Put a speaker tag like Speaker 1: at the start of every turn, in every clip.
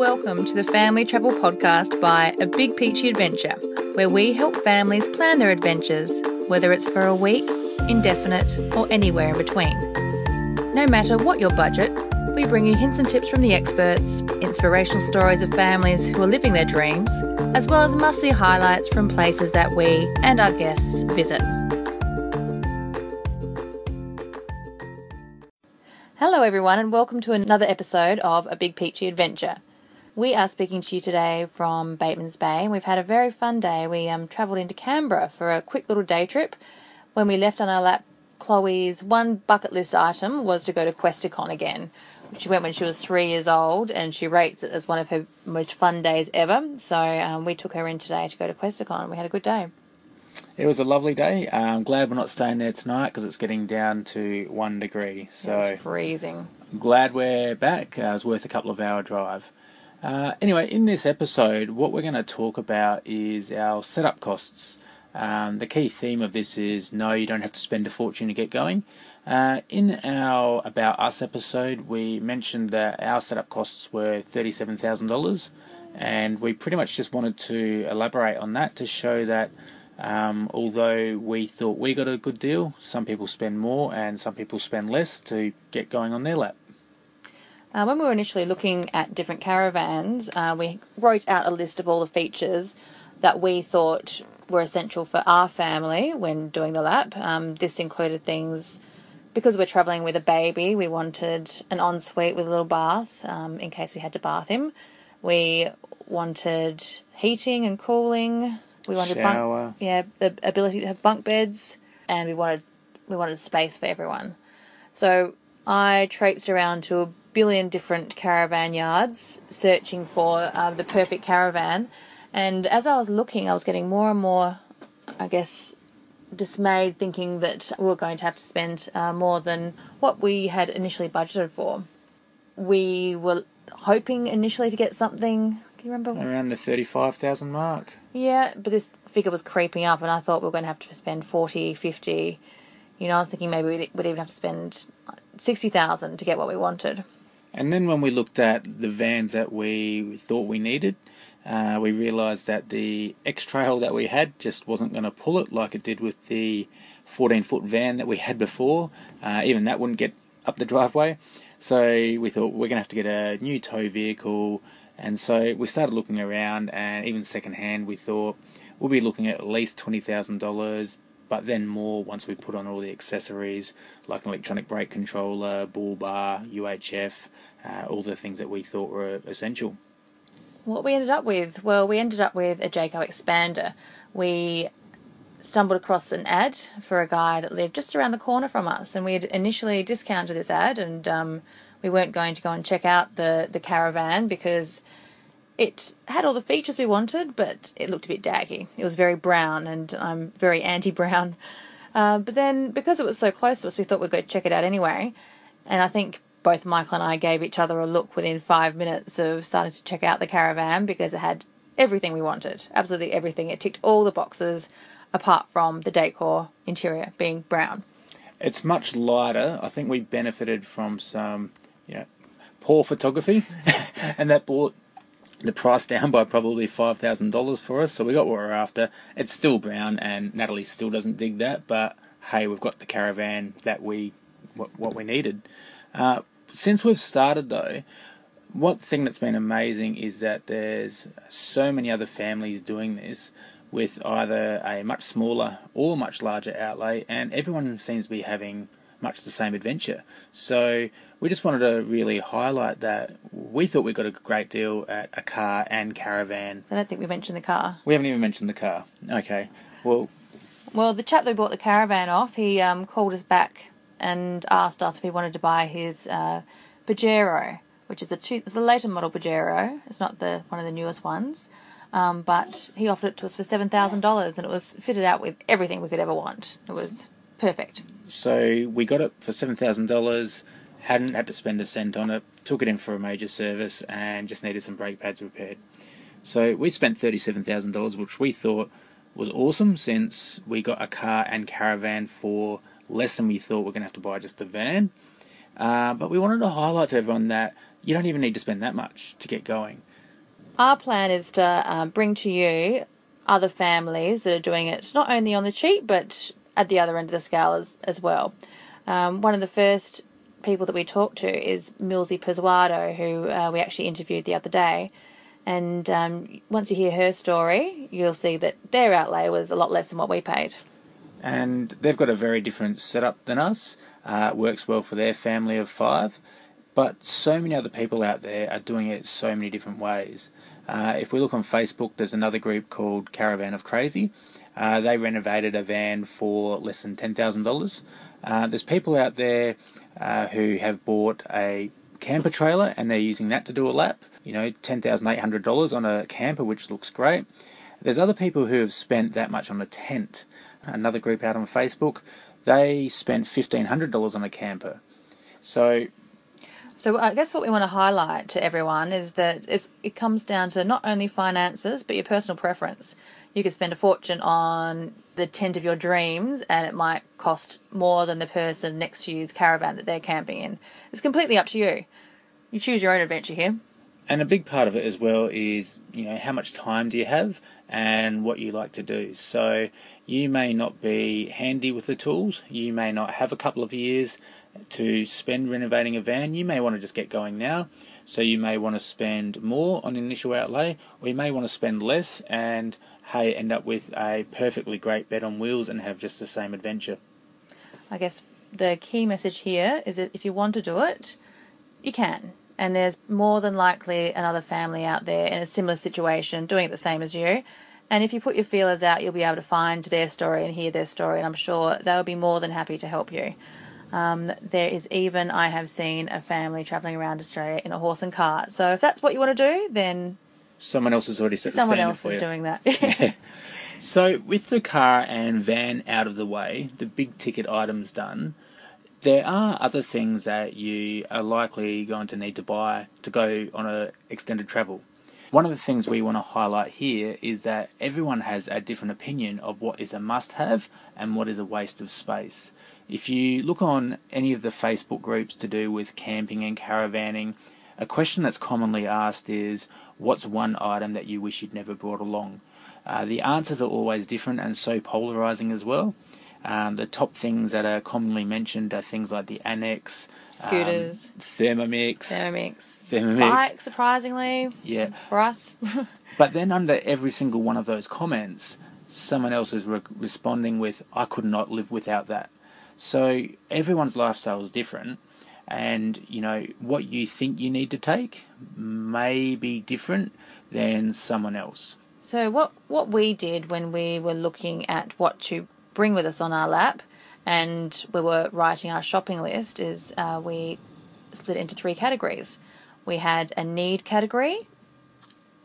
Speaker 1: welcome to the Family Travel Podcast by A Big Peachey Adventure, where we help families plan their adventures, whether it's for a week, indefinite, or anywhere in between. No matter what your budget, we bring you hints and tips from the experts, inspirational stories of families who are living their dreams, as well as must see highlights from places that we and our guests visit. Hello, everyone, and welcome to another episode of A Big Peachey Adventure. We are speaking to you today from Bateman's Bay, we've had a very fun day. We um, travelled into Canberra for a quick little day trip. When we left on our lap, Chloe's one bucket list item was to go to Questacon again. She went when she was three years old, and she rates it as one of her most fun days ever. So um, we took her in today to go to Questacon. We had a good day.
Speaker 2: It was a lovely day. Uh, I'm glad we're not staying there tonight because it's getting down to one degree. So
Speaker 1: it freezing.
Speaker 2: I'm glad we're back. Uh, it was worth a couple of hour drive. Uh, anyway, in this episode, what we're going to talk about is our setup costs. Um, the key theme of this is no, you don't have to spend a fortune to get going. Uh, in our About Us episode, we mentioned that our setup costs were $37,000, and we pretty much just wanted to elaborate on that to show that um, although we thought we got a good deal, some people spend more and some people spend less to get going on their lap.
Speaker 1: Uh, when we were initially looking at different caravans, uh, we wrote out a list of all the features that we thought were essential for our family when doing the lap. Um, this included things because we're travelling with a baby, we wanted an ensuite with a little bath um, in case we had to bath him. We wanted heating and cooling, we wanted
Speaker 2: Shower.
Speaker 1: bunk, yeah, the ability to have bunk beds, and we wanted we wanted space for everyone. So I traipsed around to a billion different caravan yards searching for um, the perfect caravan, and as I was looking, I was getting more and more, I guess, dismayed, thinking that we were going to have to spend uh, more than what we had initially budgeted for. We were hoping initially to get something. Can you remember?
Speaker 2: Around the 35,000 mark.
Speaker 1: Yeah, but this figure was creeping up, and I thought we were going to have to spend 40, 50. You know, I was thinking maybe we'd, we'd even have to spend 60,000 to get what we wanted.
Speaker 2: And then when we looked at the vans that we thought we needed, uh, we realised that the X Trail that we had just wasn't going to pull it like it did with the 14 foot van that we had before. Uh, even that wouldn't get up the driveway. So we thought we're going to have to get a new tow vehicle. And so we started looking around, and even secondhand, we thought we'll be looking at at least $20,000, but then more once we put on all the accessories like an electronic brake controller, bull bar, UHF, uh, all the things that we thought were essential.
Speaker 1: What we ended up with? Well, we ended up with a Jayco expander. We stumbled across an ad for a guy that lived just around the corner from us, and we had initially discounted this ad, and um, we weren't going to go and check out the the caravan because it had all the features we wanted, but it looked a bit daggy. It was very brown, and I'm very anti-brown. Uh, but then, because it was so close to us, we thought we'd go check it out anyway. And I think both Michael and I gave each other a look within five minutes of starting to check out the caravan because it had everything we wanted. Absolutely everything. It ticked all the boxes apart from the decor interior being brown.
Speaker 2: It's much lighter. I think we benefited from some, poor photography, and that brought the price down by probably five thousand dollars for us. So we got what we're after. It's still brown, and Natalie still doesn't dig that. But hey, we've got the caravan that we what, what we needed. Uh, since we've started though, one thing that's been amazing is that there's so many other families doing this with either a much smaller or much larger outlay, and everyone seems to be having much the same adventure. So we just wanted to really highlight that we thought we got a great deal at a car and caravan.
Speaker 1: I don't think we mentioned the car.
Speaker 2: We haven't even mentioned the car. Okay, well,
Speaker 1: Well, the chap who bought the caravan off, he um, called us back and asked us if we wanted to buy his uh, Pajero, which is a two, it's a later model Pajero. It's not the one of the newest ones, um, but he offered it to us for seven thousand dollars, and it was fitted out with everything we could ever want. It was perfect.
Speaker 2: So we got it for seven thousand dollars. Hadn't had to spend a cent on it. Took it in for a major service and just needed some brake pads repaired. So we spent thirty-seven thousand dollars, which we thought was awesome since we got a car and caravan for less than we thought we're going to have to buy just the van. Uh, but we wanted to highlight to everyone that you don't even need to spend that much to get going.
Speaker 1: Our plan is to um, bring to you other families that are doing it not only on the cheap but at the other end of the scale as, as well. Um, one of the first people that we talked to is Milsey Pizzuardo, who uh, we actually interviewed the other day. And um, once you hear her story, you'll see that their outlay was a lot less than what we paid.
Speaker 2: And they've got a very different setup than us. Uh, works well for their family of five. But so many other people out there are doing it so many different ways. Uh, if we look on Facebook, there's another group called Caravan of Crazy. Uh, they renovated a van for less than $10,000. Uh, there's people out there uh, who have bought a camper trailer and they're using that to do a lap. You know, $10,800 on a camper, which looks great. There's other people who have spent that much on a tent. Another group out on Facebook, they spent $1,500 on a camper. So
Speaker 1: so I guess what we want to highlight to everyone is that it comes down to not only finances but your personal preference. You could spend a fortune on the tent of your dreams and it might cost more than the person next to you's caravan that they're camping in. It's completely up to you. You choose your own adventure here.
Speaker 2: And a big part of it as well is, you know, how much time do you have and what you like to do. So you may not be handy with the tools, you may not have a couple of years to spend renovating a van, you may want to just get going now. So you may want to spend more on initial outlay, or you may want to spend less and hey, end up with a perfectly great bed on wheels and have just the same adventure.
Speaker 1: I guess the key message here is that if you want to do it, you can. And there's more than likely another family out there in a similar situation doing it the same as you. And if you put your feelers out, you'll be able to find their story and hear their story, and I'm sure they'll be more than happy to help you. Um, there is even, I have seen a family travelling around Australia in a horse and cart. So if that's what you want to do, then
Speaker 2: someone else has already set
Speaker 1: someone
Speaker 2: the
Speaker 1: else
Speaker 2: for
Speaker 1: is
Speaker 2: you.
Speaker 1: doing that.
Speaker 2: yeah. So with the car and van out of the way, the big ticket items done, there are other things that you are likely going to need to buy to go on a extended travel. One of the things we want to highlight here is that everyone has a different opinion of what is a must have and what is a waste of space. If you look on any of the Facebook groups to do with camping and caravanning, a question that's commonly asked is what's one item that you wish you'd never brought along? Uh, the answers are always different and so polarizing as well. Um, the top things that are commonly mentioned are things like the annex,
Speaker 1: scooters,
Speaker 2: um, Thermomix,
Speaker 1: Thermomix,
Speaker 2: Thermomix,
Speaker 1: bike. Surprisingly,
Speaker 2: yeah,
Speaker 1: for us.
Speaker 2: but then under every single one of those comments, someone else is re- responding with, "I could not live without that." So everyone's lifestyle is different, and you know what you think you need to take may be different than someone else.
Speaker 1: So what what we did when we were looking at what to bring with us on our lap, and we were writing our shopping list, is uh, we split into three categories. We had a need category,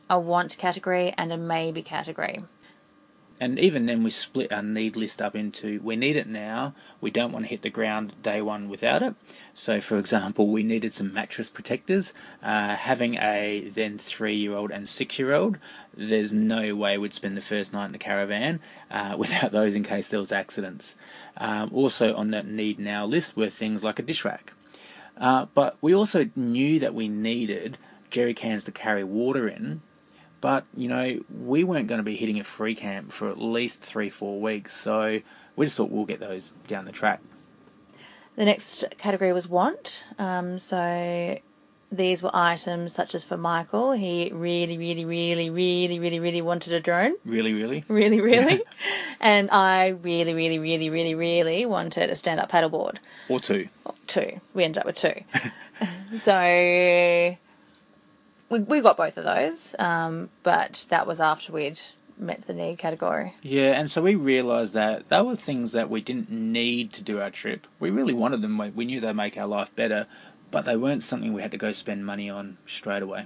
Speaker 1: a want category, and a maybe category
Speaker 2: and even then we split our need list up into we need it now we don't want to hit the ground day one without it. So for example we needed some mattress protectors. Uh, having a then three year old and six year old there's no way we'd spend the first night in the caravan uh, without those in case there was accidents. Um, also on that need now list were things like a dish rack. Uh, but we also knew that we needed jerry cans to carry water in but, you know, we weren't going to be hitting a free camp for at least three, four weeks. So we just thought we'll get those down the track.
Speaker 1: The next category was want. Um, so these were items such as for Michael, he really, really, really, really, really, really wanted a drone.
Speaker 2: Really, really?
Speaker 1: Really, really. and I really, really, really, really, really wanted a stand up paddleboard.
Speaker 2: Or two.
Speaker 1: two. We ended up with two. so we, we got both of those, um, but that was after we'd met the need category.
Speaker 2: Yeah, and so we realised that they were things that we didn't need to do our trip. We really wanted them. We knew they'd make our life better, but they weren't something we had to go spend money on straight away.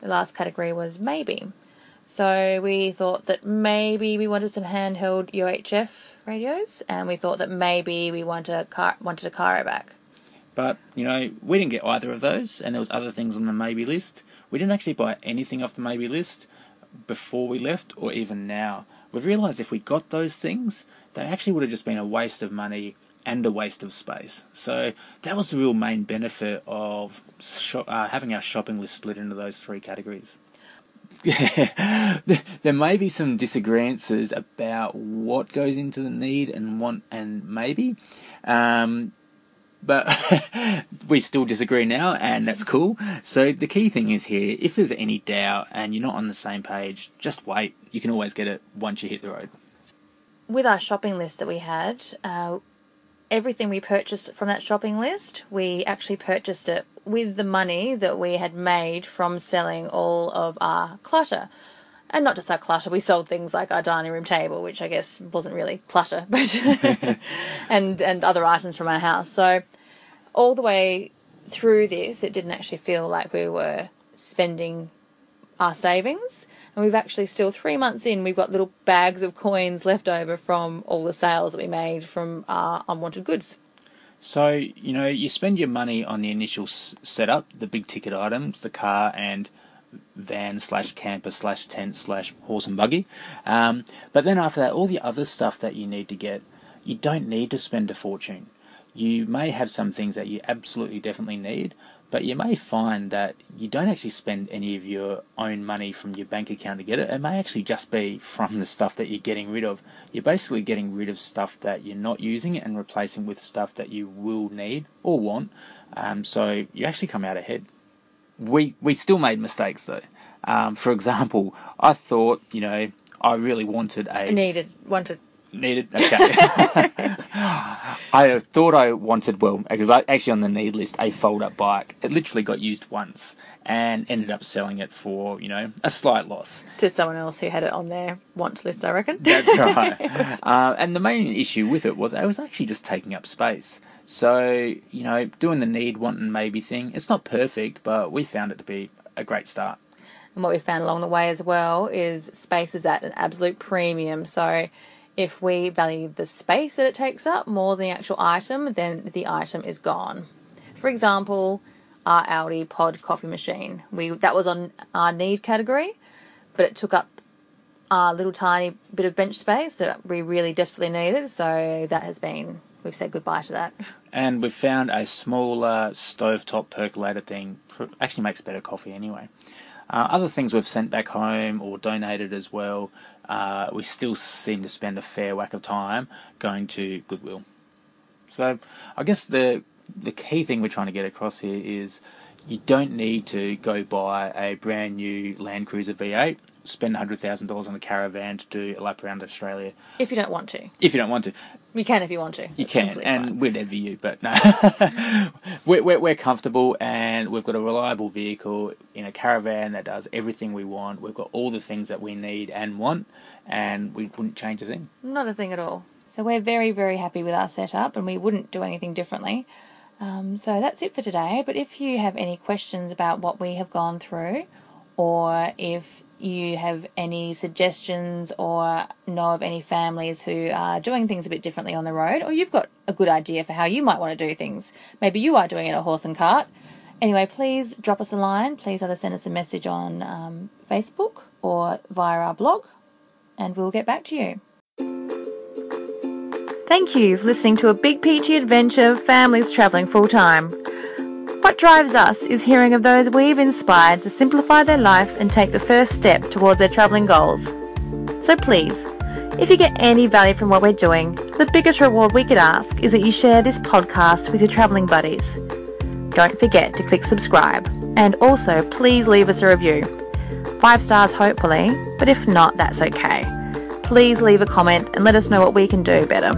Speaker 1: The last category was maybe. So we thought that maybe we wanted some handheld UHF radios, and we thought that maybe we wanted a car, wanted a car back.
Speaker 2: But you know, we didn't get either of those, and there was other things on the maybe list. We didn't actually buy anything off the maybe list before we left or even now. We've realised if we got those things, they actually would have just been a waste of money and a waste of space. So that was the real main benefit of uh, having our shopping list split into those three categories. there may be some disagreements about what goes into the need and want and maybe. Um, but we still disagree now, and that's cool. So the key thing is here: if there's any doubt and you're not on the same page, just wait. You can always get it once you hit the road.
Speaker 1: With our shopping list that we had, uh, everything we purchased from that shopping list, we actually purchased it with the money that we had made from selling all of our clutter. And not just our clutter, we sold things like our dining room table, which I guess wasn't really clutter, but and and other items from our house. So all the way through this, it didn't actually feel like we were spending our savings. And we've actually still three months in, we've got little bags of coins left over from all the sales that we made from our unwanted goods.
Speaker 2: So, you know, you spend your money on the initial s- setup, the big ticket items, the car and van slash camper slash tent slash horse and buggy. Um, but then after that, all the other stuff that you need to get, you don't need to spend a fortune. You may have some things that you absolutely definitely need, but you may find that you don't actually spend any of your own money from your bank account to get it. It may actually just be from the stuff that you're getting rid of. You're basically getting rid of stuff that you're not using and replacing with stuff that you will need or want. Um, so you actually come out ahead. We we still made mistakes though. Um, for example, I thought you know I really wanted a
Speaker 1: needed wanted
Speaker 2: needed. Okay. I thought I wanted well because I actually on the need list a fold up bike. It literally got used once and ended up selling it for you know a slight loss
Speaker 1: to someone else who had it on their want list. I reckon.
Speaker 2: That's right. uh, and the main issue with it was it was actually just taking up space. So you know, doing the need, want, and maybe thing. It's not perfect, but we found it to be a great start.
Speaker 1: And what we found along the way as well is space is at an absolute premium. So if we value the space that it takes up more than the actual item, then the item is gone. For example, our Aldi Pod coffee machine. We that was on our need category, but it took up a little tiny bit of bench space that we really desperately needed. So that has been we've said goodbye to that.
Speaker 2: And we've found a smaller stovetop percolator thing. Actually makes better coffee anyway. Uh, other things we've sent back home or donated as well, uh, we still seem to spend a fair whack of time going to Goodwill. So I guess the the key thing we're trying to get across here is you don't need to go buy a brand new Land Cruiser V8, spend $100,000 on a caravan to do a lap around Australia.
Speaker 1: If you don't want to.
Speaker 2: If you don't want to.
Speaker 1: You can if you want to.
Speaker 2: You can, and fine. we'd envy you, but no. we're, we're, we're, comfortable and we've got a reliable vehicle in a caravan that does everything we want. We've got all the things that we need and want, and we wouldn't change a thing.
Speaker 1: Not a thing at all. So we're very, very happy with our setup, and we wouldn't do anything differently. Um, so that's it for today. But if you have any questions about what we have gone through, or if you have any suggestions or know of any families who are doing things a bit differently on the road, or you've got a good idea for how you might want to do things, maybe you are doing it a horse and cart. Anyway, please drop us a line. Please either send us a message on um, Facebook or via our blog, and we'll get back to you. Thank you for listening to a Big Peachey Adventure Families Travelling Full Time. What drives us is hearing of those we've inspired to simplify their life and take the first step towards their travelling goals. So please, if you get any value from what we're doing, the biggest reward we could ask is that you share this podcast with your travelling buddies. Don't forget to click subscribe and also please leave us a review. Five stars hopefully, but if not, that's okay. Please leave a comment and let us know what we can do better.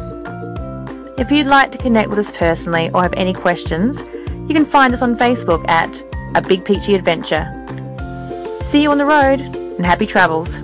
Speaker 1: If you'd like to connect with us personally or have any questions, you can find us on Facebook at A Big Peachey Adventure. See you on the road and happy travels.